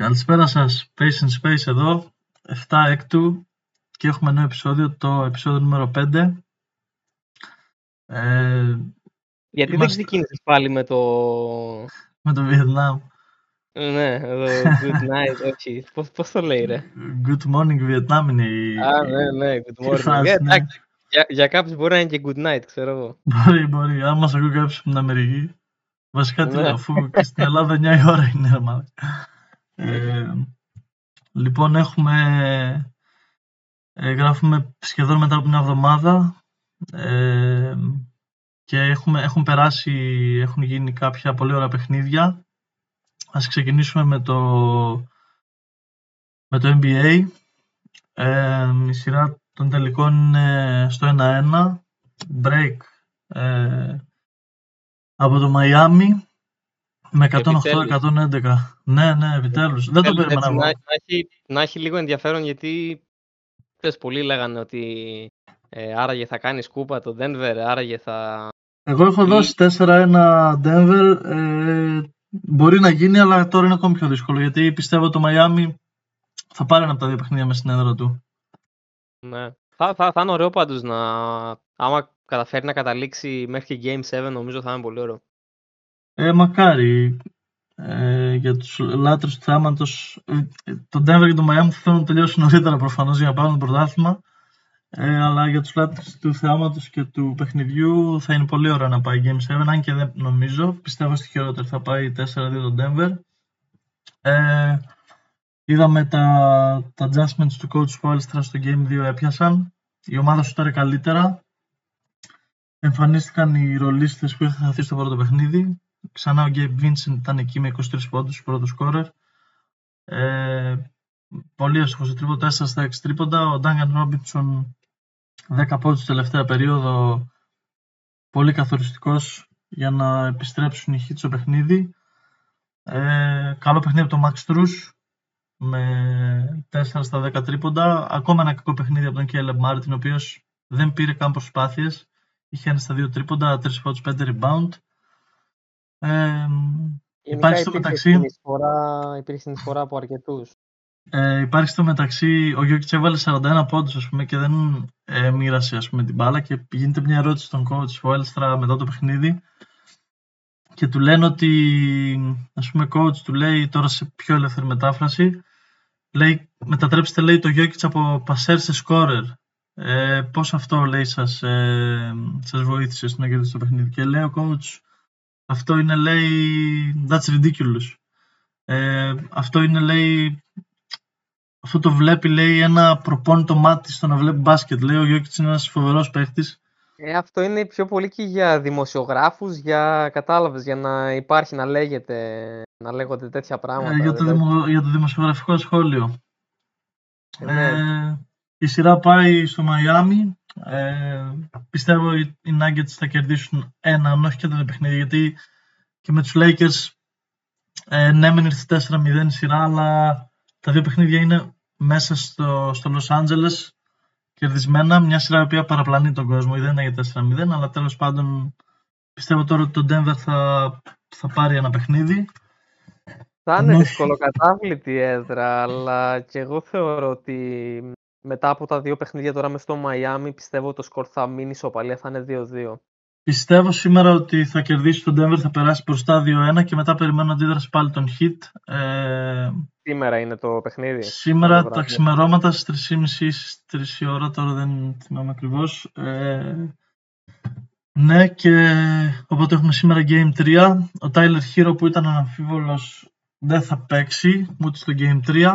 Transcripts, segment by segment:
Καλησπέρα σας, Patient Space εδώ, 7 έκτου και έχουμε νέο επεισόδιο, το επεισόδιο νούμερο 5. Ε, Γιατί δεν ξεκίνησες πάλι με το... Με το Βιετνάμ. Ναι, το good night, όχι. Πώς, πώς το λέει, ρε; Good morning Vietnam είναι η... Α, ναι, ναι, good morning. Φράση, ναι. Για, για κάποιους μπορεί να είναι και good night, ξέρω εγώ. Μπορεί, μπορεί. Άμα μας ακούει κάποιος από την Αμερική. Βασικά, ναι. αφού και στην Ελλάδα 9 η ώρα είναι, ρε ε, λοιπόν, έχουμε, ε, γράφουμε σχεδόν μετά από μια εβδομάδα ε, και έχουμε, έχουν περάσει, έχουν γίνει κάποια πολύ ωραία παιχνίδια. Ας ξεκινήσουμε με το, με το NBA. Ε, η σειρά των τελικών είναι στο 1-1. Break ε, από το Μαϊάμι με 108-111. Ναι, ναι, επιτέλους. Δεν το περίμενα εγώ. Να, έχει, να έχει λίγο ενδιαφέρον γιατί πες, πολλοί λέγανε ότι ε, άραγε θα κάνεις σκούπα το Denver, άραγε θα... Εγώ έχω δώσει 4-1 Denver. Ε, μπορεί να γίνει, αλλά τώρα είναι ακόμη πιο δύσκολο γιατί πιστεύω το Miami θα πάρει ένα από τα δύο παιχνίδια μες στην έδρα του. Ναι. Θα, θα, θα είναι ωραίο πάντως να... Άμα καταφέρει να καταλήξει μέχρι και Game 7 νομίζω θα είναι πολύ ωραίο. Ε, μακάρι. Ε, για τους λάτρες του θέματος. Ε, το Denver και το Miami θέλουν να τελειώσουν νωρίτερα προφανώς για να πάρουν το πρωτάθλημα. Ε, αλλά για τους λάτρες του θεάματος και του παιχνιδιού θα είναι πολύ ωραίο να πάει Game 7, αν και δεν νομίζω. Πιστεύω στη χειρότερη θα πάει 4-2 το Denver. Ε, είδαμε τα, τα adjustments του coach Spolstra στο Game 2 έπιασαν. Η ομάδα σου τώρα καλύτερα. Εμφανίστηκαν οι ρολίστες που είχαν χαθεί στο πρώτο παιχνίδι. Ξανά ο Γκέιμ Vincent ήταν εκεί με 23 πόντους, πρώτο σκόρερ. Ε, πολύ εύστοχος στο τρίποντα, 4 στα 6 τρίποντα. Ο Ντάγκαν Ρόμπινσον 10 πόντους τελευταία περίοδο, πολύ καθοριστικός για να επιστρέψουν οι hits στο παιχνίδι. Ε, καλό παιχνίδι από τον Max Truss με 4 στα 10 τρίποντα. Ακόμα ένα κακό παιχνίδι από τον Caleb Μάρτιν, ο οποίος δεν πήρε καν προσπάθειες. Είχε ένα στα 2 τρίποντα, 3 πόντους, 5 rebound. Ε, υπάρχει στο μεταξύ. Συνεισφορά, υπήρχε συνεισφορά από αρκετούς. Ε, υπάρχει στο μεταξύ, ο Γιώκητς έβαλε 41 πόντους ας πούμε και δεν ε, μοίρασε ας πούμε, την μπάλα και γίνεται μια ερώτηση στον coach ο Έλστρα μετά το παιχνίδι και του λένε ότι ας πούμε coach του λέει τώρα σε πιο ελεύθερη μετάφραση λέει μετατρέψτε λέει το Γιώκητς από πασέρ σε σκόρερ ε, πώς αυτό λέει σας, ε, σας βοήθησε στο να κερδίσετε το παιχνίδι; Και λέει ο coach αυτό είναι λέει that's ridiculous. Ε, αυτό είναι λέει αυτό το βλέπει λέει ένα προπόνητο μάτι στο να βλέπει μπάσκετ. Λέει ο Γιώκητς είναι ένας φοβερός παίχτης. Ε, αυτό είναι πιο πολύ και για δημοσιογράφους, για κατάλαβες, για να υπάρχει να λέγεται, να λέγονται τέτοια πράγματα. Ε, για, το δημο, για το δημοσιογραφικό σχόλιο. Ε, ναι. ε, η σειρά πάει στο Μαϊάμι. Ε, πιστεύω οι Nuggets θα κερδίσουν ένα, αν όχι και τα παιχνίδια, γιατί και με τους Lakers ε, ναι μεν ήρθε 4-0 σειρά, αλλά τα δύο παιχνίδια είναι μέσα στο, στο Los Angeles κερδισμένα, μια σειρά η οποία παραπλανεί τον κόσμο, δεν είναι για 4-0, αλλά τέλος πάντων πιστεύω τώρα ότι το Denver θα, θα πάρει ένα παιχνίδι. Θα είναι δυσκολοκατάβλητη έδρα, αλλά και εγώ θεωρώ ότι μετά από τα δύο παιχνίδια τώρα μες στο Μαϊάμι, πιστεύω το σκορ θα μείνει ισοπαλία, θα είναι 2-2. Πιστεύω σήμερα ότι θα κερδίσει τον Denver, θα περάσει μπροστά 2-1 και μετά περιμένω αντίδραση πάλι τον Hit. Ε... Σήμερα είναι το παιχνίδι. Σήμερα τα ξημερώματα στις 3.30 3 ώρα, τώρα δεν θυμάμαι ακριβώς. Ε... Ναι και οπότε έχουμε σήμερα Game 3. Ο Tyler Hero που ήταν αναμφίβολος δεν θα παίξει ούτε στο Game 3.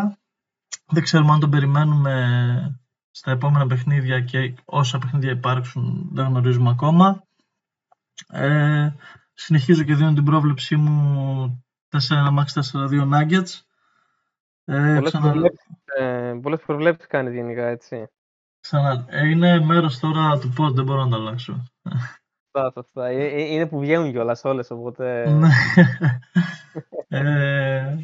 Δεν ξέρουμε αν τον περιμένουμε στα επόμενα παιχνίδια και όσα παιχνίδια υπάρξουν δεν γνωρίζουμε ακόμα. Ε, συνεχίζω και δίνω την πρόβλεψή μου 4 Max 4-2 Nuggets. Ε, πολλές, ξανα... προβλέψεις, ε, πολλές προβλέψεις κάνεις γενικά, έτσι. Ξανα... Ε, είναι μέρος τώρα του πώς, δεν μπορώ να το αλλάξω. Σωστά, σωστά. Ε, ε, είναι που βγαίνουν κιόλας όλες, οπότε... Ναι. ε,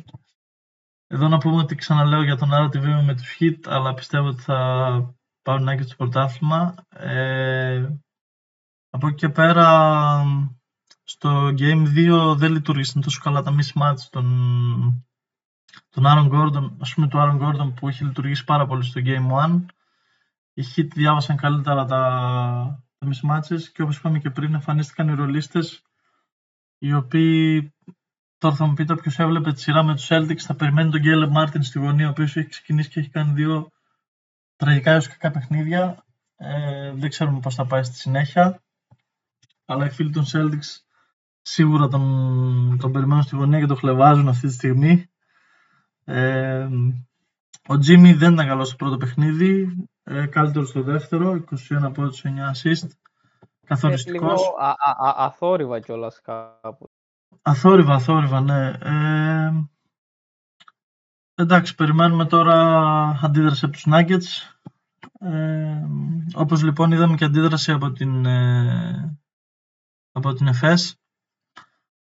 εδώ να πούμε ότι ξαναλέω για τον TV με τους hit, αλλά πιστεύω ότι θα πάρουν Nuggets στο πρωτάθλημα. Ε, από εκεί και πέρα, στο Game 2 δεν λειτουργήσαν τόσο καλά τα mismatch των, τον Άρον Γκόρντον, ας πούμε του Άρον Γκόρντον που έχει λειτουργήσει πάρα πολύ στο Game 1. Οι Heat διάβασαν καλύτερα τα, τα mismatches και όπως είπαμε και πριν εμφανίστηκαν οι ρολίστες οι οποίοι τώρα θα μου πείτε όποιος έβλεπε τη σειρά με τους Celtics θα περιμένει τον Γκέλε Μάρτιν στη γωνία ο οποίος έχει ξεκινήσει και έχει κάνει δύο τραγικά έως κακά παιχνίδια. Ε, δεν ξέρουμε πώς θα πάει στη συνέχεια αλλά οι φίλοι των Celtics σίγουρα τον, τον περιμένουν στη γωνία και τον χλεβάζουν αυτή τη στιγμή. Ε, ο Τζίμι δεν ήταν καλός στο πρώτο παιχνίδι, ε, καλύτερο στο δεύτερο, 21 πόντους, 9 assist, καθοριστικός. Ε, α, α, αθόρυβα κιόλας κάπου. Αθόρυβα, αθόρυβα, ναι. Ε, εντάξει, περιμένουμε τώρα αντίδραση από τους Nuggets. Ε, όπως λοιπόν είδαμε και αντίδραση από την, ε, από την ΕΦΕΣ.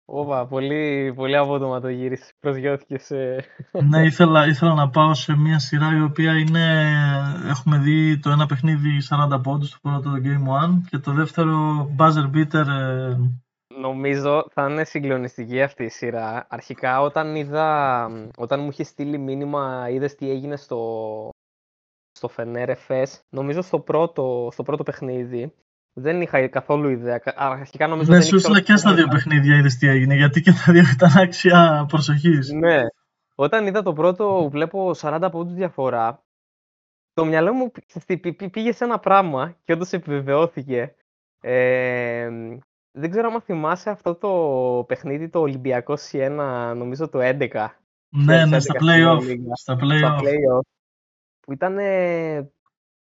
Ωπα, πολύ, πολύ απότομα το γύρισε. Προσγειώθηκε σε... ναι, ήθελα, ήθελα να πάω σε μια σειρά η οποία είναι... Έχουμε δει το ένα παιχνίδι 40 πόντους, το πρώτο το Game 1 και το δεύτερο buzzer beater... Ε... Νομίζω θα είναι συγκλονιστική αυτή η σειρά. Αρχικά όταν είδα, όταν μου είχε στείλει μήνυμα, είδες τι έγινε στο, στο Fener FS, νομίζω στο πρώτο, στο πρώτο παιχνίδι, δεν είχα καθόλου ιδέα. Αρχικά νομίζω ναι, σου ήθελα και στα δύο παιχνίδια είδε τι έγινε, γιατί και τα δύο ήταν άξια προσοχή. Ναι. Όταν είδα το πρώτο, βλέπω 40 πόντου διαφορά. Το μυαλό μου πήγε σε ένα πράγμα και όντω επιβεβαιώθηκε. Ε, δεν ξέρω αν θυμάσαι αυτό το παιχνίδι, το Ολυμπιακό Σιένα, νομίζω το 11. Ναι, ναι, στα play-off. Στα play-off. Που ήταν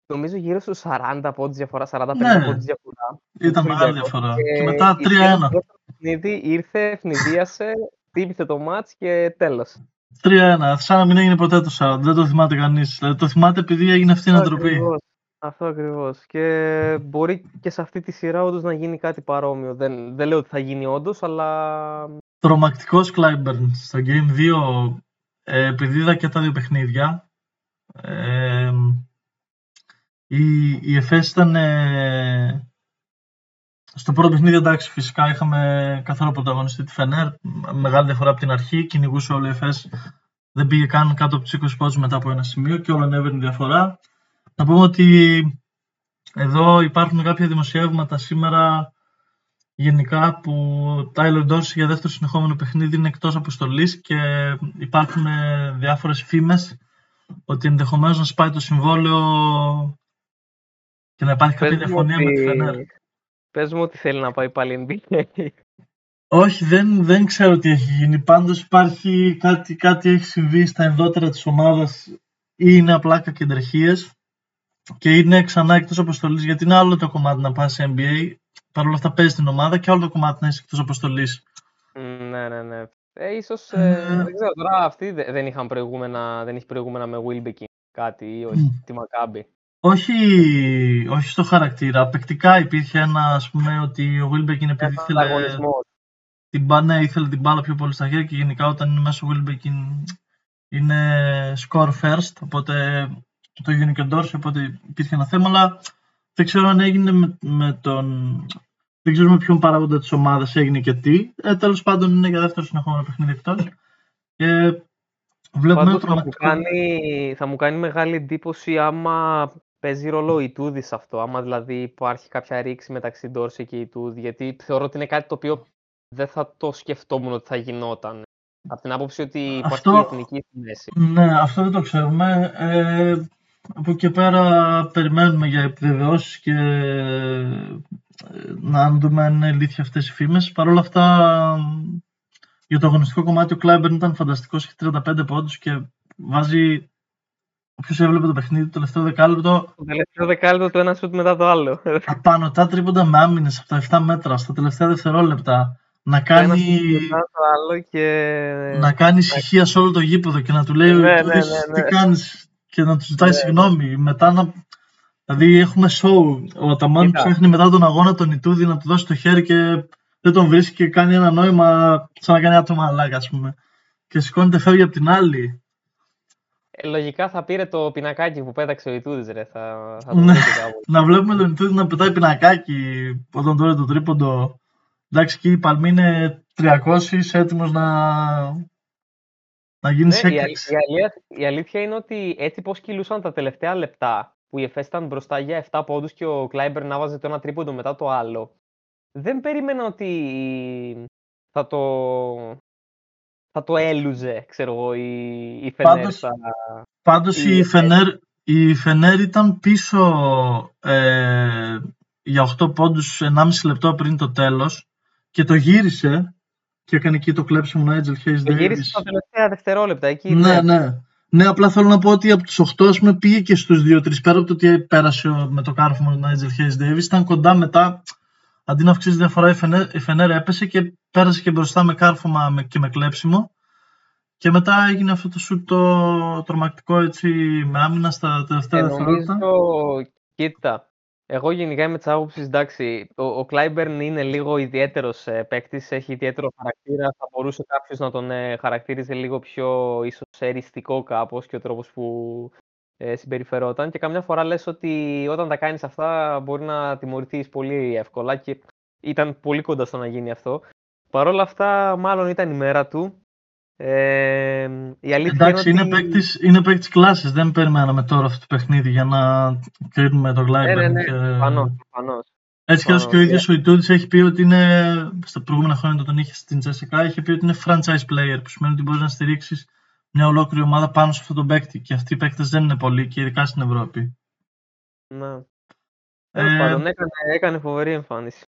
νομίζω γύρω στους 40 πόντους διαφορά, 45 ναι. πόντους διαφορά. Ήταν μεγάλη διαφορά. Και, και μετά 3-1. Το παιχνίδι ήρθε, ευνηδίασε, τύπησε το μάτς και τέλος. 3-1, σαν να μην έγινε ποτέ το 40, δεν το θυμάται κανείς. Δηλαδή το θυμάται επειδή έγινε αυτή η ανατροπή. Αυτό ακριβώς. Και μπορεί και σε αυτή τη σειρά όντως να γίνει κάτι παρόμοιο. Δεν, δεν λέω ότι θα γίνει όντως, αλλά. Τρομακτικός Clyburn στο Game 2, ε, επειδή είδα και τα δύο παιχνίδια. Ε, η, η ΕΦΕΣ ήταν ε, στο πρώτο παιχνίδι εντάξει φυσικά είχαμε καθόλου πρωταγωνιστή τη Φενέρ μεγάλη διαφορά από την αρχή, κυνηγούσε όλο η ΕΦΕΣ δεν πήγε καν κάτω από τους 20 πόντους μετά από ένα σημείο και όλο ανέβαινε διαφορά να πούμε ότι εδώ υπάρχουν κάποια δημοσιεύματα σήμερα γενικά που ο Τάιλορ Ντόρση για δεύτερο συνεχόμενο παιχνίδι είναι εκτός αποστολής και υπάρχουν διάφορες φήμες ότι ενδεχομένως να σπάει το συμβόλαιο και να υπάρχει κάποια διαφωνία με τη Φενέρ. Πες μου ότι θέλει να πάει πάλι NBA. Όχι, δεν, δεν ξέρω τι έχει γίνει. Πάντως υπάρχει κάτι, κάτι έχει συμβεί στα ενδότερα της ομάδας ή είναι απλά κακεντρεχίες και είναι ξανά εκτός αποστολής γιατί είναι άλλο το κομμάτι να πάει σε NBA Παρ' όλα αυτά παίζεις την ομάδα και άλλο το κομμάτι να είσαι εκτός αποστολής. Ναι, ναι, ναι. Ε, ίσως, ε, ε, δεν ξέρω, τώρα αυτοί δεν, είχαν προηγούμενα, δεν έχει προηγούμενα με Wilbekin κάτι ή όχι, τη Μακάμπη. Όχι, όχι στο χαρακτήρα. Παικτικά υπήρχε ένα, ας πούμε, ότι ο Wilbekin επειδή ήθελε την, ναι, ήθελε την μπάλα πιο πολύ στα χέρια και γενικά όταν είναι μέσα ο Wilbekin είναι score first, οπότε το γίνει και Dorsey, οπότε υπήρχε ένα θέμα, αλλά δεν ξέρω αν έγινε με, με τον... Δεν ξέρουμε ποιον παράγοντα της ομάδας έγινε και τι. Ε, Τέλος πάντων είναι για δεύτερο συνεχόμενο παιχνίδι εκτό. Και βλέπουμε θα, μου κάνει, θα μου κάνει μεγάλη εντύπωση άμα παίζει ρόλο η Τούδη σε αυτό. Άμα δηλαδή υπάρχει κάποια ρήξη μεταξύ Ντόρση και η Τούδη. Γιατί θεωρώ ότι είναι κάτι το οποίο δεν θα το σκεφτόμουν ότι θα γινόταν. Από την άποψη ότι υπάρχει αυτό, εθνική στη μέση. Ναι, αυτό δεν το ξέρουμε. Ε, από εκεί πέρα περιμένουμε για επιβεβαιώσεις και ε, να δούμε αν είναι αλήθεια αυτές οι φήμες. Παρ' όλα αυτά, για το αγωνιστικό κομμάτι ο Κλάιμπερν ήταν φανταστικός, έχει 35 πόντους και βάζει Όποιος έβλεπε το παιχνίδι, το τελευταίο δεκάλεπτο. Το τελευταίο δεκάλεπτο το ένα σουτ μετά το άλλο. Απανοτά τρίποντα με άμυνες από τα 7 μέτρα στα τελευταία δευτερόλεπτα. Να κάνει. Το άλλο και... Να κάνει ησυχία σε όλο το γήπεδο και να του λέει: ναι, ναι, ναι, Τι ναι. κάνεις, και να τους ζητάει ναι. συγγνώμη. Μετά να. Δηλαδή έχουμε show. Ο Αταμάν ψάχνει μετά τον αγώνα τον Ιτούδη να του δώσει το χέρι και δεν τον βρίσκει και κάνει ένα νόημα σαν να κάνει άτομα αλλάγα, ας πούμε. Και σηκώνεται, φεύγει από την άλλη. Ε, λογικά θα πήρε το πινακάκι που πέταξε ο Ιτούδης, ρε. Θα, θα το ναι, να βλέπουμε τον Ιτούδη να πετάει πινακάκι όταν τώρα το τρίποντο. Εντάξει, και η Παλμή είναι 300, έτοιμος να, να γίνεις ναι, η, αλήθεια, η αλήθεια είναι ότι έτσι πώς κυλούσαν τα τελευταία λεπτά που η ΕΦΕΣ ήταν μπροστά για 7 πόντους και ο Κλάιμπερ να βάζει το ένα τρίποντο μετά το άλλο. Δεν περίμενα ότι θα το, θα το έλουζε, ξέρω εγώ, η, η Φενέρ. Πάντως, πάντως η, η, Φενέρ, η Φενέρ ήταν πίσω ε, για 8 πόντους 1,5 λεπτό πριν το τέλος και το γύρισε και έκανε εκεί το κλέψιμο Νάιτζελ Χέις Το γύρισε στα τελευταία δευτερόλεπτα εκεί. Ναι, ναι, ναι. Ναι, απλά θέλω να πω ότι από τους 8 ας πούμε, πήγε και στους 2-3 πέρα από το ότι πέρασε με το κάρφωμα του Νάιτζελ Χέις Ντέιβις. Ήταν κοντά μετά, αντί να αυξήσει διαφορά, η Φενέρ, η Φενέρ έπεσε και πέρασε και μπροστά με κάρφωμα και με κλέψιμο. Και μετά έγινε αυτό το σουτ το τρομακτικό έτσι με άμυνα στα τελευταία ε, δευτερόλεπτα. Κοίτα, εγώ γενικά είμαι της άποψης, εντάξει, ο, ο Κλάιμπερν είναι λίγο ιδιαίτερος ε, παίκτης, έχει ιδιαίτερο χαρακτήρα. Θα μπορούσε κάποιος να τον ε, χαρακτήριζε λίγο πιο ίσως εριστικό κάπως και ο τρόπος που ε, συμπεριφερόταν. Και καμιά φορά λες ότι όταν τα κάνεις αυτά μπορεί να τιμωρηθείς πολύ εύκολα και ήταν πολύ κοντά στο να γίνει αυτό. Παρ' όλα αυτά, μάλλον ήταν η μέρα του. Ε, η αλήθεια Εντάξει, είναι, ότι... παίκτης, είναι παίκτης κλάσης. Δεν περιμέναμε τώρα αυτό το παιχνίδι για να κρίνουμε το Glyburn. Ναι, ναι, ναι. Και... Προφανώς, Έτσι κι και ο ίδιος ο Ιτούδης έχει πει ότι είναι, στα προηγούμενα χρόνια όταν είχε στην Τσέσσεκα, έχει πει ότι είναι franchise player, που σημαίνει ότι μπορείς να στηρίξεις μια ολόκληρη ομάδα πάνω σε αυτόν τον παίκτη. Και αυτοί οι παίκτες δεν είναι πολλοί, και ειδικά στην Ευρώπη. Ναι. Ε, πάντων, έκανε, έκανε φοβερή εμφάνιση.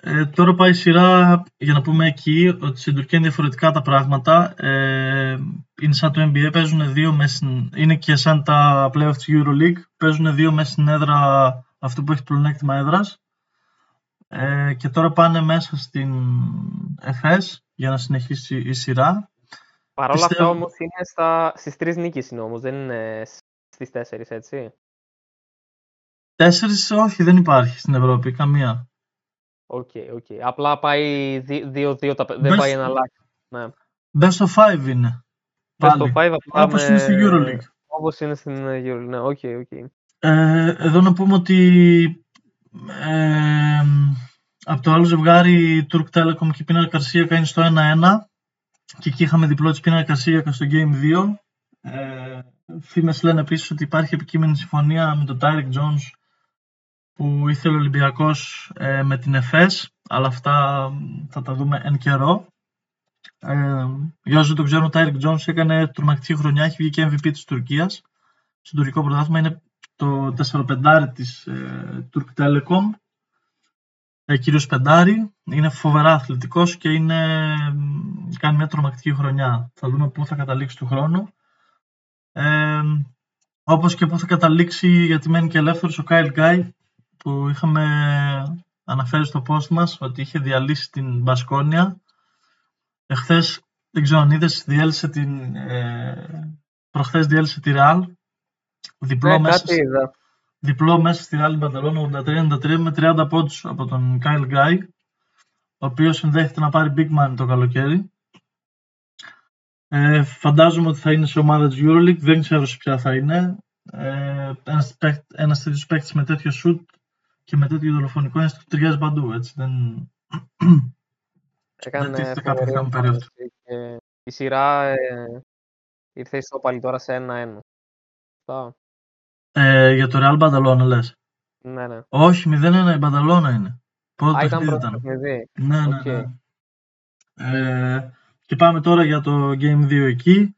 Ε, τώρα πάει η σειρά για να πούμε εκεί ότι στην Τουρκία είναι διαφορετικά τα πράγματα. Ε, είναι σαν το NBA, παίζουν δύο μέσα, είναι και σαν τα playoffs της EuroLeague, παίζουν δύο μέσα στην έδρα αυτό που έχει πλεονέκτημα έδρας. Ε, και τώρα πάνε μέσα στην ΕΦΕΣ για να συνεχίσει η σειρά. Παρ' όλα αυτά όμως είναι στα, στις τρεις νίκες είναι όμως, δεν είναι στις τέσσερις έτσι. Τέσσερις όχι, δεν υπάρχει στην Ευρώπη, καμία. Οκ, okay, οκ. Okay. Απλά πάει 2-2, δεν πάει ένα λάκι. Ναι. Best of 5 είναι. Best of 5 Όπως είναι στην EuroLeague. Όπως είναι στην EuroLeague, ναι, οκ, okay, οκ. Okay. Ε, εδώ να πούμε ότι ε, από το άλλο ζευγάρι η Turk Telecom και η Πινάρ Καρσίγιακα είναι στο 1-1 και εκεί είχαμε διπλό της Πίνα Καρσία στο Game 2. Ε, φήμες λένε επίσης ότι υπάρχει επικείμενη συμφωνία με τον Tyreek Jones που ήθελε ο Ολυμπιακός ε, με την ΕΦΕΣ, αλλά αυτά θα τα δούμε εν καιρό. Ε, για όσους δεν το ξέρουν, ο Τάιρικ Τζόνς έκανε τρομακτική χρονιά, έχει βγει και MVP της Τουρκίας. Στο τουρκικό πρωτάθλημα είναι το 4-5 της ε, Turk Telecom. Ε, κύριος Πεντάρη, είναι φοβερά αθλητικός και είναι, κάνει μια τρομακτική χρονιά. Θα δούμε πού θα καταλήξει του χρόνου. Ε, όπως και πού θα καταλήξει, γιατί μένει και ελεύθερος, ο Κάιλ Γκάι, που είχαμε αναφέρει στο post μας ότι είχε διαλύσει την Μπασκόνια. Εχθές, δεν ξέρω αν είδες, διέλυσε την... Ε, προχθές διέλυσε τη Ρεάλ. Διπλό, ναι, μέσα, διπλό μέσα στη Ρεάλ Μπαντελώνα 83-93 με 30 πόντους από τον Κάιλ Γκάι, ο οποίος ενδέχεται να πάρει big money το καλοκαίρι. Ε, φαντάζομαι ότι θα είναι σε ομάδα της EuroLeague, δεν ξέρω σε ποια θα είναι. Ε, ένας, ένας τέτοιος παίκτης με τέτοιο shoot και με τέτοιο δολοφονικό ένστικτο ταιριάζει παντού, έτσι. Δεν... Έκανε φοβερή περίοδο. η σειρά ε, ήρθε ισόπαλη τώρα σε ένα-ένα. Ε, για το Real Badalona λες. Ναι, ναι. Όχι, 0-1 η Badalona είναι. Πρώτο Α, ήταν πρώτο παιχνίδι. Ναι, ναι, okay. ναι. Ε, και πάμε τώρα για το Game 2 εκεί.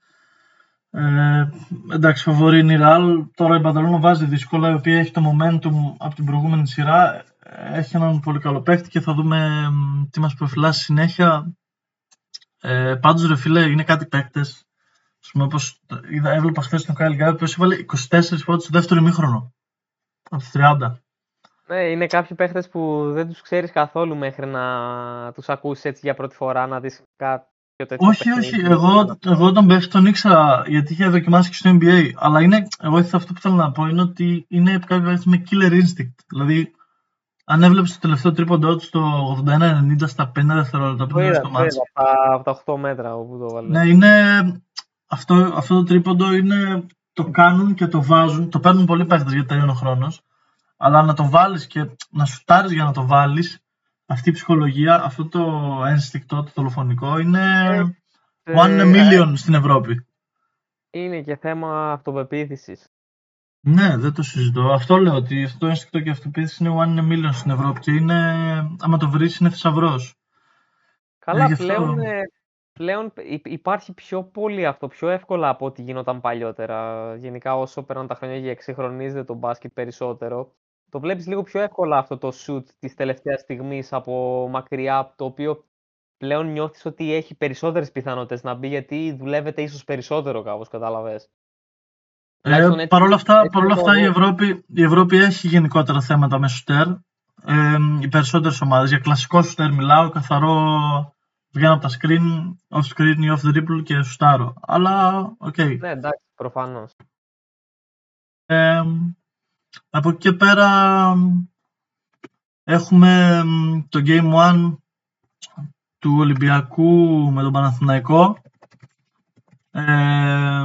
Ε, εντάξει, φοβορεί είναι η Real. Τώρα η Μπανταλώνα βάζει δύσκολα, η οποία έχει το momentum από την προηγούμενη σειρά. Έχει έναν πολύ καλό παίχτη και θα δούμε τι μας προφυλάσσει συνέχεια. Ε, πάντως, ρε φίλε, είναι κάτι παίκτες. Ας πούμε, όπως είδα, έβλεπα χθες τον Κάιλ Γκάι, που έβαλε 24 φώτες στο δεύτερο ημίχρονο. Από 30. Ναι, είναι κάποιοι παίχτες που δεν τους ξέρεις καθόλου μέχρι να τους ακούσεις έτσι για πρώτη φορά, να δεις κάτι όχι, όχι. Εγώ, εγώ τον Μπέφ τον ήξερα γιατί είχε δοκιμάσει και στο NBA. Αλλά είναι, εγώ αυτό που θέλω να πω είναι ότι είναι κάποιο με killer instinct. Δηλαδή, αν έβλεπε το τελευταίο τρίποντό του στο 81-90 στα 50 δευτερόλεπτα που είναι στο μάτι. Από τα 8 μέτρα όπου το βάλες. Ναι, είναι. Αυτό, αυτό το τρίποντο είναι. Το κάνουν και το βάζουν. Το παίρνουν πολλοί παίχτες γιατί τελειώνει ο χρόνος. Αλλά να το βάλεις και να σουτάρεις για να το βάλεις αυτή η ψυχολογία, αυτό το ένστικτο, το δολοφονικό είναι. One ε, million στην Ευρώπη. Είναι και θέμα αυτοπεποίθησης. Ναι, δεν το συζητώ. Αυτό λέω ότι αυτό το ένστικτο και αυτοπεποίθηση είναι one in a million στην Ευρώπη και είναι, άμα το βρεις είναι θησαυρός. Καλά, Ε, γι' αυτό- πλέον, ε, πλέον υ- υπάρχει πιο πολύ αυτό, πιο εύκολα από ό,τι γινόταν παλιότερα. Γενικά όσο περνάνε τα χρόνια και εξυγχρονίζεται το μπάσκετ περισσότερο, το βλέπεις λίγο πιο εύκολα αυτό το shoot της τελευταίας στιγμής από μακριά, το οποίο πλέον νιώθεις ότι έχει περισσότερες πιθανότητες να μπει, γιατί δουλεύεται ίσως περισσότερο κάπως, κατάλαβες. Τουλάχιστον Ε, έτσι- Παρ' όλα αυτά, έτσι παρόλα το αυτά η, εγώ. Ευρώπη, η Ευρώπη έχει γενικότερα θέματα με σουτέρ. Ε, οι περισσότερες ομάδες. Για κλασικό σουτέρ μιλάω, καθαρό βγαίνω από τα screen, off screen ή off dribble και σουτάρω. Αλλά, οκ. Ναι, εντάξει, προφανώς. Ε, από εκεί και πέρα έχουμε μ, το Game 1 του Ολυμπιακού με τον Παναθηναϊκό. Ε,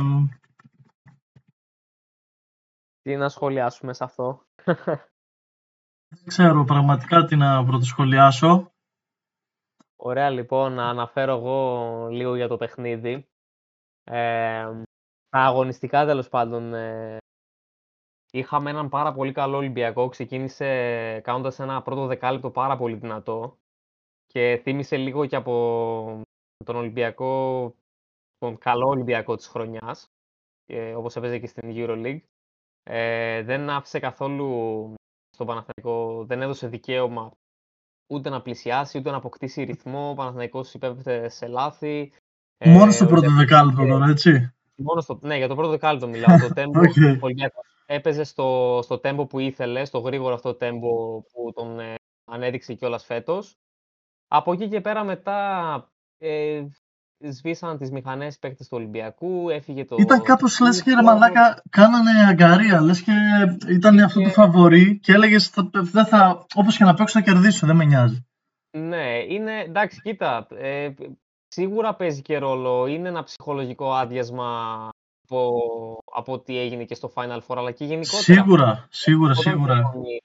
Τι να σχολιάσουμε σε αυτό; δεν ξέρω πραγματικά τι να πρωτοσχολιάσω. Ωραία, λοιπόν, να αναφέρω εγώ λίγο για το παιχνίδι. Ε, τα αγωνιστικά, τέλος πάντων, ε, είχαμε έναν πάρα πολύ καλό Ολυμπιακό. Ξεκίνησε κάνοντας ένα πρώτο δεκάλεπτο πάρα πολύ δυνατό και θύμισε λίγο και από τον Ολυμπιακό, τον καλό Ολυμπιακό της χρονιάς, ε, όπως έπαιζε και στην EuroLeague. Ε, δεν άφησε καθόλου στον Παναθηναϊκό, δεν έδωσε δικαίωμα ούτε να πλησιάσει, ούτε να αποκτήσει ρυθμό. Ο Παναθηναϊκός υπέπεφτε σε λάθη. Ε, Μόνος στο ούτε πρώτο δεκάλεπτο και- τώρα, έτσι. Μόνος στο, ναι, για το πρώτο δεκάλεπτο μιλάω. Το τέμπο, Οκ. Ο Ολυμπιακός έπαιζε στο, στο τέμπο που ήθελε, στο γρήγορο αυτό τέμπο που τον ε, ανέδειξε κιόλας φέτος. Από εκεί και πέρα μετά ε, σβήσαν τις μηχανές παίκτες του Ολυμπιακού, έφυγε το... Ήταν κάπως λες και ρε Τούτο. μαλάκα, κάνανε αγκαρία. Λες και ήταν αυτό το Και- φαβορή και έλεγες δεν θα. Όπως και να παίξω, θα κερδίσω, δεν με νοιάζει. Ναι, είναι εντάξει, κοίτα. Ε, σίγουρα παίζει και ρόλο. Είναι ένα ψυχολογικό άδειασμα από, από ό,τι έγινε και στο Final Four, αλλά και γενικότερα. Σίγουρα, σίγουρα, όταν σίγουρα. Τελειώνει,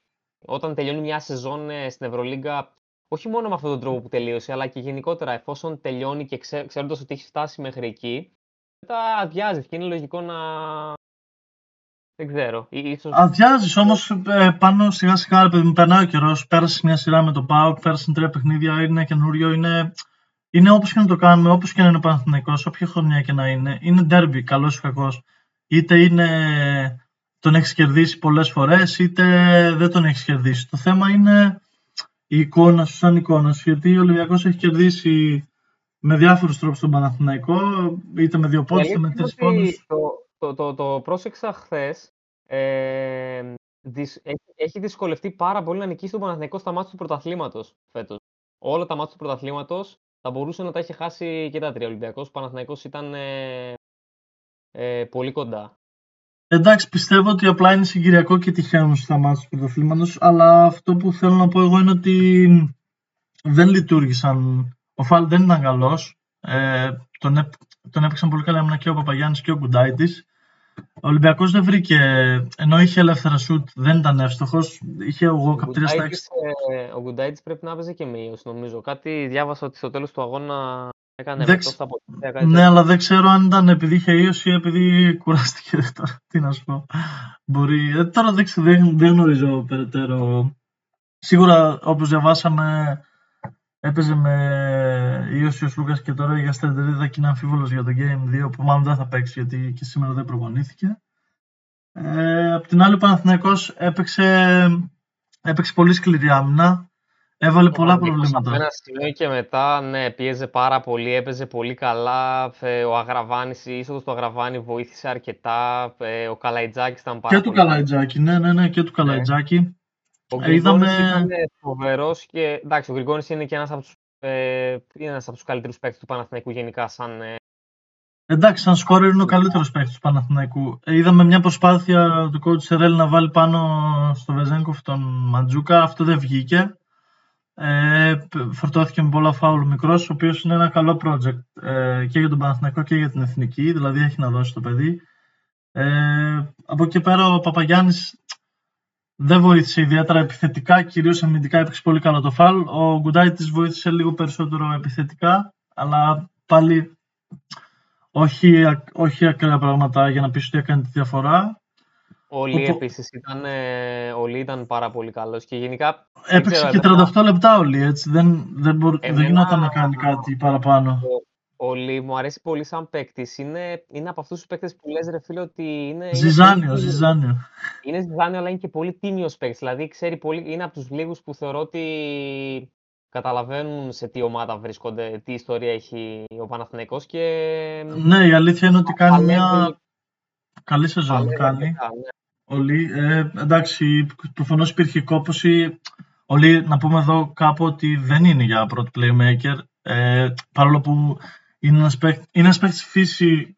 όταν τελειώνει μια σεζόν ε, στην Ευρωλίγκα, όχι μόνο με αυτόν τον τρόπο που τελείωσε, αλλά και γενικότερα, εφόσον τελειώνει και ξέ, ξέροντας ότι έχει φτάσει μέχρι εκεί, μετά αδειάζει και είναι λογικό να. Δεν ξέρω. ή- Ίσως... Αδειάζεις όμως πάνω σιγά σιγά, ρε παιδί μου, περνάει ο καιρός. Πέρασε μια σειρά με το ΠΑΟΚ, πέρασαν τρία παιχνίδια, είναι καινούριο, είναι, είναι όπως και να το κάνουμε, όπως και να είναι ο Παναθηναϊκός, όποια χρονιά και να είναι. Είναι ντέρμπι, καλός ή κακός. Είτε είναι τον έχεις κερδίσει πολλές φορές, είτε δεν τον έχεις κερδίσει. Το θέμα είναι η εικόνα σου σαν εικόνας σου, γιατί ο Ολυμπιακός έχει κερδίσει με διάφορους τρόπους τον Παναθηναϊκό, είτε με δύο Η πόντου, είτε με αλήθεια τρεις είναι πόντους. ότι Το, το, το, το πρόσεξα χθες. Ε, δυσ- έχει, έχει δυσκολευτεί πάρα πολύ να νικήσει τον Παναθηναϊκό στα μάτια του πρωταθλήματος φέτος. Όλα τα μάτια του πρωταθλήματος θα μπορούσε να τα έχει χάσει και τα τρία Ολυμπιακός. Ο Παναθηναϊκός ήταν ε, ε, πολύ κοντά. Εντάξει, πιστεύω ότι απλά είναι συγκυριακό και τυχαίνουν στα μάτια του πρωταθλήματος, αλλά αυτό που θέλω να πω εγώ είναι ότι δεν λειτουργήσαν. Ο Φαλ δεν ήταν καλός. Ε, τον, έπ- τον έπαιξαν πολύ καλά άμυνα και ο Παπαγιάννης και ο Γκουντάιτη. Ο Ολυμπιακός δεν βρήκε, ενώ είχε ελεύθερα σουτ, δεν ήταν εύστοχος. Είχε ο Ο Γόκαπ 3 στα 6. Γκουντάιτης, ε, ο Γκουντάιτης πρέπει να έπαιζε και μείωση νομίζω. Κάτι διάβασα ότι στο τέλος του αγώνα έκανε Δεν μετό ξε- στα ποτήρια. κάτι Ναι, τέτοιο. αλλά δεν ξέρω αν ήταν επειδή είχε ίωση ή επειδή κουράστηκε. Τώρα, Τι να σου πω. Μπορεί. Ε, τώρα δεν, ξε- δεν, δεν γνωρίζω περαιτέρω. Σίγουρα, όπως διαβάσαμε, έπαιζε με ίωση ο Σλούκας και τώρα για στερτερίδα και είναι αμφίβολος για το Game 2 που μάλλον δεν θα παίξει γιατί και σήμερα δεν προπονήθηκε. Ε, απ' την άλλη ο Παναθηναϊκός έπαιξε, έπαιξε πολύ σκληρή άμυνα. Έβαλε Ο πολλά Παναθηναϊκός Από προβλήματα. ένα σημείο και μετά, ναι, πίεζε πάρα πολύ, έπαιζε πολύ καλά. Ε, Ο Αγραβάνης, η είσοδος του Αγραβάνη βοήθησε αρκετά. Ε, Ο Καλαϊτζάκης ήταν πάρα Και του πολύ Καλαϊτζάκη, ναι, ναι, ναι, και του Καλαϊτζάκη. Ο Ε, Γκριγκόνης είδαμε- ήταν φοβερός και εντάξει, ο Γκριγκόνης είναι και ένας από τους, ε, είναι ένας από τους καλύτερους παίκτες του Παναθηναϊκού γενικά σαν ε, Εντάξει, σαν σκόρερ είναι ο καλύτερος παίκτης του Παναθηναϊκού. Ε, είδαμε μια προσπάθεια του coach Σερέλ να βάλει πάνω στο Βεζέγκοφ τον Μαντζούκα. Αυτό δεν βγήκε. Ε, π- φορτώθηκε με πολλά φάουλ μικρός, ο οποίος είναι ένα καλό project ε, και για τον Παναθηναϊκό και για την εθνική. Δηλαδή έχει να δώσει το παιδί. Ε, από εκεί και πέρα ο Παπαγιάννης δεν βοήθησε ιδιαίτερα επιθετικά, κυρίως αμυντικά έπαιξε πολύ καλά το φάλ. Ο Γκουντάιτη βοήθησε λίγο περισσότερο επιθετικά, αλλά πάλι όχι, όχι ακραία πράγματα για να πεις ότι έκανε τη διαφορά. Ο Λί επίσης ήταν, ο Λί ήταν πάρα πολύ καλός και γενικά... Έπαιξε και 38 λεπτά ο Λί, έτσι. Δεν, δεν, μπορ... Εμένα... δεν γινόταν να κάνει κάτι παραπάνω. Ο Λί μου αρέσει πολύ σαν παίκτης. Είναι, είναι από αυτούς τους παίκτες που λες ρε φίλε ότι είναι. Ζυζάνιο, είναι ζυζάνιο. Είναι ζυζάνιο, αλλά είναι και πολύ τίμιος παίκτης. Δηλαδή ξέρει πολύ, είναι από τους λίγους που θεωρώ ότι καταλαβαίνουν σε τι ομάδα βρίσκονται, τι ιστορία έχει ο Παναθηναϊκός και... Ναι, η αλήθεια είναι ότι κάνει μια καλή σεζόν. Κάνει. Ναι. Όλοι, ε, εντάξει, προφανώς υπήρχε κόπωση. Όλοι, να πούμε εδώ κάπου ότι δεν είναι για πρώτο playmaker. Ε, παρόλο που είναι ένας παίκτη παίκτης φύση,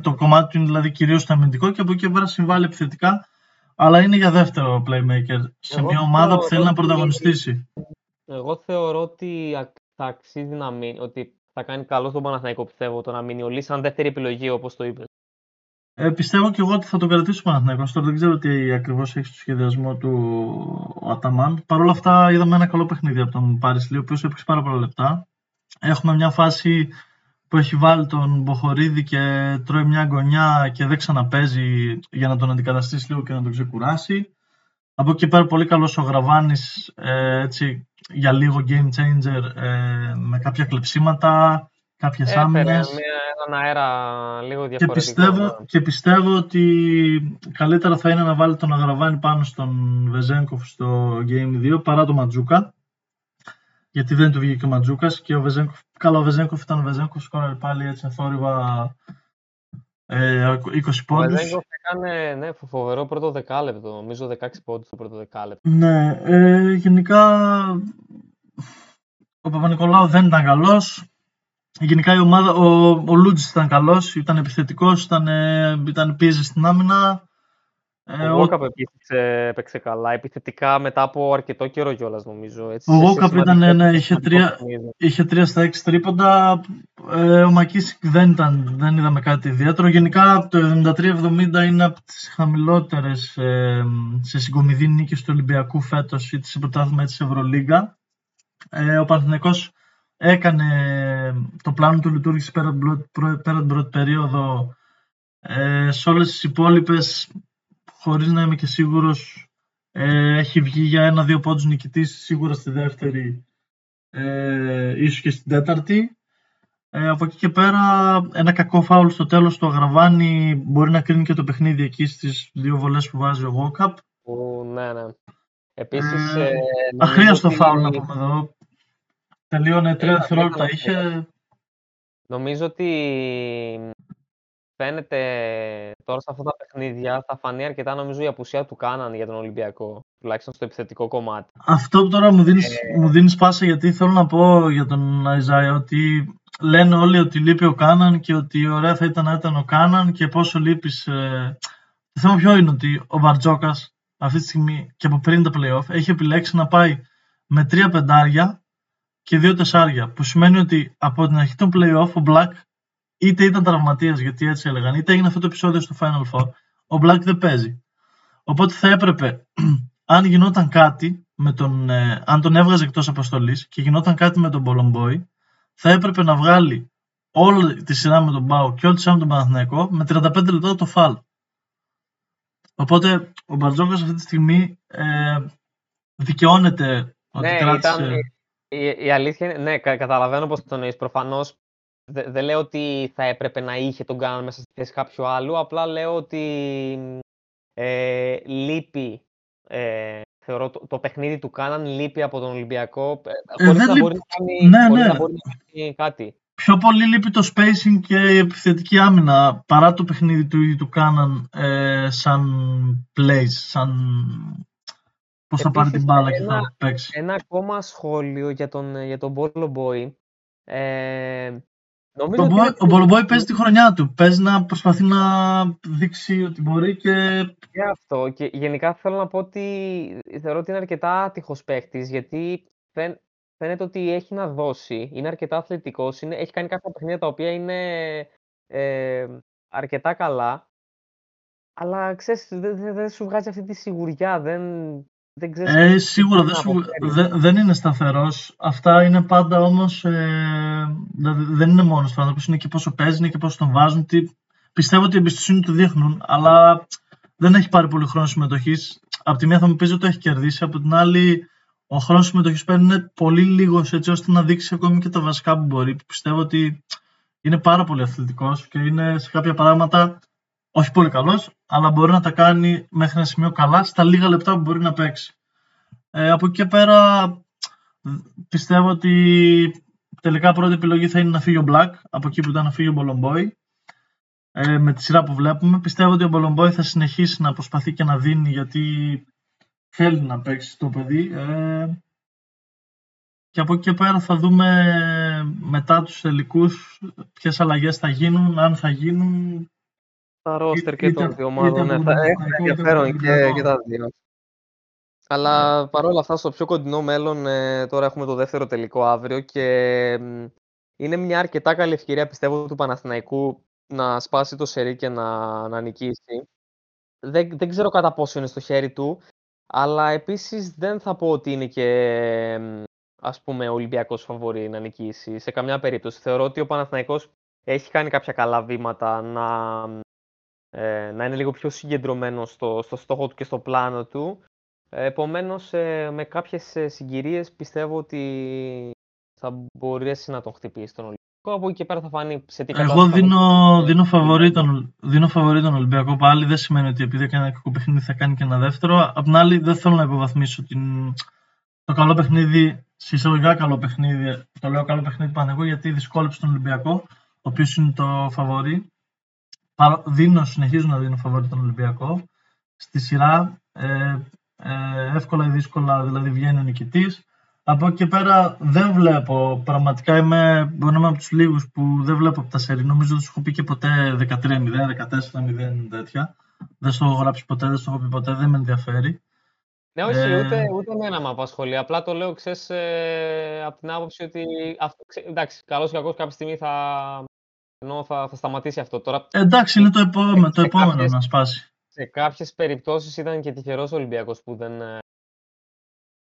το κομμάτι του είναι δηλαδή κυρίως στο αμυντικό και από εκεί πέρα συμβάλλει επιθετικά, αλλά είναι για δεύτερο playmaker σε μια ομάδα που θέλει να πρωταγωνιστήσει. Εγώ θεωρώ ότι θα αξίζει να μείνει, ότι θα κάνει καλό στον Παναθηναϊκό πιστεύω το να μείνει ο Λύς σαν δεύτερη επιλογή όπως το είπες. Ε, πιστεύω και εγώ ότι θα τον κρατήσει ο Παναθηναϊκός. Τώρα δεν ξέρω τι ακριβώς έχει στο σχεδιασμό του ο Αταμάν. Παρ' όλα αυτά είδαμε ένα καλό παιχνίδι από τον Πάρης Λί, ο οποίος έπαιξε πάρα πολλά λεπτά. Έχουμε μια φάση που έχει βάλει τον Μποχορίδη και τρώει μια γωνιά και δεν ξαναπέζει για να τον αντικαταστήσει λίγο και να τον ξεκουράσει. Από εκεί πέρα πολύ καλός ο Γραβάνης ε, έτσι, για λίγο game changer ε, με κάποια κλεψίματα, κάποιες Έφερε άμυνες. έναν αέρα λίγο διαφορετικό. Και πιστεύω, ναι. και πιστεύω ότι καλύτερα θα είναι να βάλει τον Αγραβάνη πάνω στον Βεζέγκοφ στο Game 2 παρά τον Ματζούκα γιατί δεν του βγήκε ο Ματζούκας και ο Βεζέγκοφ, καλά ο Βεζέγκοφ ήταν ο Βεζέγκοφ, σκόραρε πάλι έτσι αθόρυβα ε, 20 πόντους. Ο Βεζέγκοφ έκανε ναι, φοβερό πρώτο δεκάλεπτο, νομίζω 16 πόντους το πρώτο δεκάλεπτο. Ναι, ε, γενικά ο Παπα-Νικολάου δεν ήταν καλός. Γενικά η ομάδα, ο, ο Λούτζης ήταν καλός, ήταν επιθετικός, ήταν, ήταν πίεζε στην άμυνα. Ε, ο Γόκαπ επίσης έπαιξε καλά, επιθετικά μετά από αρκετό καιρό κιόλας νομίζω. Έτσι, ο Γόκαπ ήταν, ναι, ναι, είχε, τρία, είχε τρία στα έξι τρίποντα, ε, ο Μακίσικ δεν, ήταν, δεν είδαμε κάτι ιδιαίτερο. Γενικά το 73-70 είναι από τις χαμηλότερες ε, σε συγκομιδή νίκες του Ολυμπιακού φέτος ή της πρωτάθλημα της Ευρωλίγκα. Ε, ο Παναθηναϊκός έκανε το πλάνο του λειτουργήσε πέρα, πέρα την πρώτη περίοδο ε, σε όλες τις υπόλοιπες χωρίς να είμαι και σίγουρος ε, έχει βγει για ένα-δύο πόντους νικητής σίγουρα στη δεύτερη ε, ίσως και στην τέταρτη. Ε, από εκεί και πέρα ένα κακό φάουλ στο τέλος του Αγραβάνη μπορεί να κρίνει και το παιχνίδι εκεί στις δύο βολές που βάζει ο Γόκαπ. Ναι ναι. Επίσης, ε, ε, αχρίαστο φάουλ να πούμε εδώ. Τελείωνε τρία δευτερόλεπτα είχε. Νομίζω ότι φαίνεται τώρα σε αυτά τα παιχνίδια θα φανεί αρκετά νομίζω η απουσία του Κάναν για τον Ολυμπιακό, τουλάχιστον στο επιθετικό κομμάτι. Αυτό που τώρα μου δίνεις, ε... μου δίνεις πάσα γιατί θέλω να πω για τον Αϊζάη ότι λένε όλοι ότι λείπει ο Κάναν και ότι ωραία θα ήταν να ήταν ο Κάναν και πόσο λείπεις. Ε... Το θέμα ποιο είναι ότι ο Μπαρτζόκας αυτή τη στιγμή και από πριν τα playoff έχει επιλέξει να πάει με τρία πεντάρια και δύο τεσσάρια που σημαίνει ότι από την αρχή των playoff ο Black είτε ήταν τραυματίας, γιατί έτσι έλεγαν, είτε έγινε αυτό το επεισόδιο στο Final Four, ο Black δεν παίζει. Οπότε θα έπρεπε, αν γινόταν κάτι, με τον, ε, αν τον έβγαζε εκτός αποστολής και γινόταν κάτι με τον Boy, θα έπρεπε να βγάλει όλη τη σειρά με τον Μπάου και όλη τη σειρά με τον Παναθηναϊκό με 35 λεπτά το φάλ. Οπότε ο Μπαρτζόκα αυτή τη στιγμή ε, δικαιώνεται ότι ναι, κράτησε... Ήταν, η, η, αλήθεια είναι, ναι, καταλαβαίνω πώς το εννοείς. Προφανώς δεν λέω ότι θα έπρεπε να είχε τον Κάναν μέσα στη θέση κάποιου άλλου, απλά λέω ότι ε, λείπει, ε, θεωρώ το, το, παιχνίδι του Κάναν λείπει από τον Ολυμπιακό, ε, χωρίς, να, μπορεί να, κάνει, ναι, ναι. να μπορεί να κάνει κάτι. Πιο πολύ λείπει το spacing και η επιθετική άμυνα παρά το παιχνίδι του ίδιου του Κάναν ε, σαν plays, σαν πώς θα πάρει την μπάλα και θα παίξει. Ένα ακόμα σχόλιο για τον, για τον Bolo Boy. Ε, Νομίζω το ότι... Ο Μπολομπόη παίζει τη χρονιά του. Παίζει να προσπαθεί να δείξει ότι μπορεί και. Και αυτό. Και γενικά θέλω να πω ότι θεωρώ ότι είναι αρκετά άτυχος παίχτη γιατί φαίνεται ότι έχει να δώσει. Είναι αρκετά αθλητικός. Έχει κάνει κάποια παιχνίδια τα οποία είναι ε, αρκετά καλά. Αλλά ξέρεις, δεν δε, δε σου βγάζει αυτή τη σιγουριά. Δεν, δεν ε, σίγουρα δεν, δεν είναι σταθερός. Αυτά είναι πάντα όμως, ε, δηλαδή δεν είναι μόνος του άνθρωπος, είναι και πόσο παίζει, είναι και πόσο τον βάζουν. Τι, πιστεύω ότι η εμπιστοσύνη του δείχνουν, αλλά δεν έχει πάρει πολύ χρόνο συμμετοχής. Από τη μία θα μου πεις ότι το έχει κερδίσει, από την άλλη ο χρόνος συμμετοχής παίρνει είναι πολύ λίγος έτσι ώστε να δείξει ακόμη και τα βασικά που μπορεί. Πιστεύω ότι είναι πάρα πολύ αθλητικός και είναι σε κάποια πράγματα όχι πολύ καλός, αλλά μπορεί να τα κάνει μέχρι ένα σημείο καλά στα λίγα λεπτά που μπορεί να παίξει. Ε, από εκεί και πέρα πιστεύω ότι τελικά πρώτη επιλογή θα είναι να φύγει ο Black από εκεί που ήταν να φύγει ο Μπολομπόη. Ε, με τη σειρά που βλέπουμε. Πιστεύω ότι ο Μπολομπόη θα συνεχίσει να προσπαθεί και να δίνει γιατί θέλει να παίξει το παιδί. Ε, και από εκεί και πέρα θα δούμε μετά τους τελικούς ποιες αλλαγές θα γίνουν, αν θα γίνουν. Τα ρόστερ και των δύο ομάδων ναι, θα έχουν ενδιαφέρον και, και τα δύο. Αλλά παρόλα αυτά στο πιο κοντινό μέλλον ε, τώρα έχουμε το δεύτερο τελικό αύριο και είναι μια αρκετά καλή ευκαιρία πιστεύω του Παναθηναϊκού να σπάσει το σερί και να, να νικήσει. Δεν, δεν ξέρω κατά πόσο είναι στο χέρι του, αλλά επίσης δεν θα πω ότι είναι και ας πούμε Ολυμπιακός φαβορή να νικήσει σε καμιά περίπτωση. Θεωρώ ότι ο Παναθηναϊκός έχει κάνει κάποια καλά βήματα να, ε, να είναι λίγο πιο συγκεντρωμένο στο, στο στόχο του και στο πλάνο του. Επομένως, ε, με κάποιες ε, συγκυρίες πιστεύω ότι θα μπορέσει να τον χτυπήσει τον Ολυμπιακό από εκεί και πέρα θα φανεί σε τι Εγώ δίνω, δίνω, φαβορή τον, δίνω φαβορή τον Ολυμπιακό πάλι. Δεν σημαίνει ότι επειδή έκανε ένα κακό παιχνίδι θα κάνει και ένα δεύτερο. Απ' την άλλη, δεν θέλω να υποβαθμίσω την, το καλό παιχνίδι, συσσαγωγικά καλό παιχνίδι. Το λέω καλό παιχνίδι πάνω γιατί δυσκόλεψε τον Ολυμπιακό, ο οποίος είναι το φαβορή. Δίνω, συνεχίζω να δίνω φαβορή τον Ολυμπιακό. Στη σειρά, ε, ε, εύκολα ή δύσκολα, δηλαδή βγαίνει ο νικητής. Από εκεί και πέρα δεν βλέπω. Πραγματικά είμαι, μπορεί να είμαι από τους λίγους που δεν βλέπω από τα σερή. Νομίζω ότι σου έχω πει και ποτέ 13-0, 14-0 τέτοια. Δεν στο έχω γράψει ποτέ, δεν στο έχω πει ποτέ, δεν με ενδιαφέρει. Ναι, όχι, ε... ούτε, ούτε εμένα με απασχολεί. Απλά το λέω, ξέρεις, ε, από την άποψη ότι. Αυτό, ξέ, εντάξει, καλός ή κακός κάποια στιγμή θα, ενώ θα, θα σταματήσει αυτό. Τώρα, εντάξει, είναι το επόμενο, το επόμενο κάποιες, να σπάσει. Σε κάποιες περιπτώσεις ήταν και τυχερός Ολυμπιακός που δεν, ε,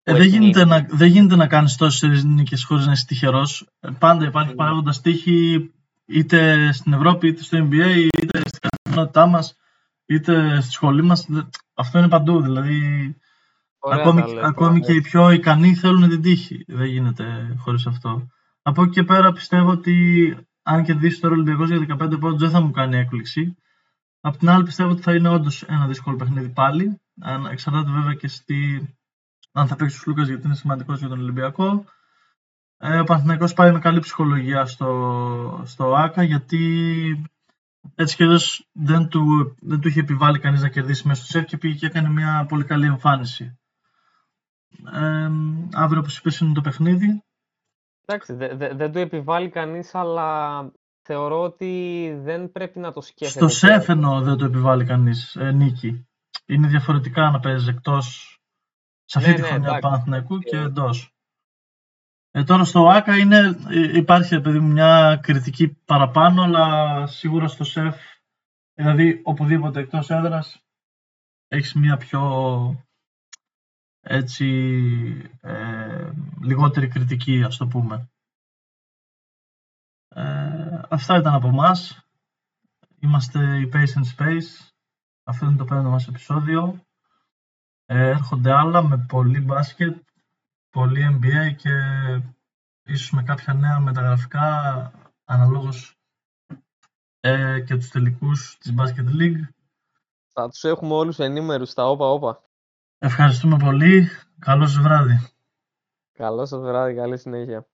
ε, δεν, γίνεται να, δεν γίνεται να κάνεις τόσες νίκες χωρίς να είσαι τυχερός. Ε, πάντα υπάρχει mm. παράγοντας τύχη είτε στην Ευρώπη, είτε στο NBA, είτε στην καθημερινότητά μας, είτε στη σχολή μας. Αυτό είναι παντού. Δηλαδή, Ωραία, ακόμη, ακόμη και οι πιο ικανοί θέλουν την τύχη. Δεν γίνεται χωρίς αυτό. Από εκεί και πέρα πιστεύω ότι αν κερδίσει τώρα ο Ολυμπιακός για 15 πόντους δεν θα μου κάνει έκπληξη. Απ' την άλλη πιστεύω ότι θα είναι όντως ένα δύσκολο παιχνίδι πάλι. Εξαρτάται βέβαια και στη, αν θα παίξει ο Φλούκα γιατί είναι σημαντικός για τον Ολυμπιακό. Ε, ο Παναθηναϊκός πάει με καλή ψυχολογία στο, στο ΆΚΑ γιατί έτσι κι αλλιώς δεν του, δεν του είχε επιβάλει κανείς να κερδίσει μέσα στο σεφ και πήγε και έκανε μια πολύ καλή εμφάνιση. Ε, αύριο όπως είπες είναι το παιχνίδι. Εντάξει, δεν δε, δε του επιβάλλει κανείς αλλά θεωρώ ότι δεν πρέπει να το σκέφτεται. Στο σεφ εννοώ δεν το επιβάλλει κανείς ε, νίκη. Είναι διαφορετικά να παίζεις εκτός σε αυτή ναι, τη ναι, χρονιά του Παναθηναϊκού και εντός. Ε, τώρα στο ΆΚΑ είναι, ε, υπάρχει παιδί μια κριτική παραπάνω, αλλά σίγουρα στο ΣΕΦ, δηλαδή οπουδήποτε εκτός έδρας, έχεις μια πιο έτσι ε, λιγότερη κριτική, ας το πούμε. Ε, αυτά ήταν από εμάς. Είμαστε η Patient Space. Αυτό είναι το πέμπτο μας επεισόδιο. Ε, έρχονται άλλα με πολύ μπάσκετ, πολύ NBA και ίσως με κάποια νέα μεταγραφικά αναλόγως ε, και τους τελικούς της Basket League. Θα τους έχουμε όλους ενήμερους στα όπα όπα. Ευχαριστούμε πολύ. Καλό σας βράδυ. Καλό σας βράδυ. Καλή συνέχεια.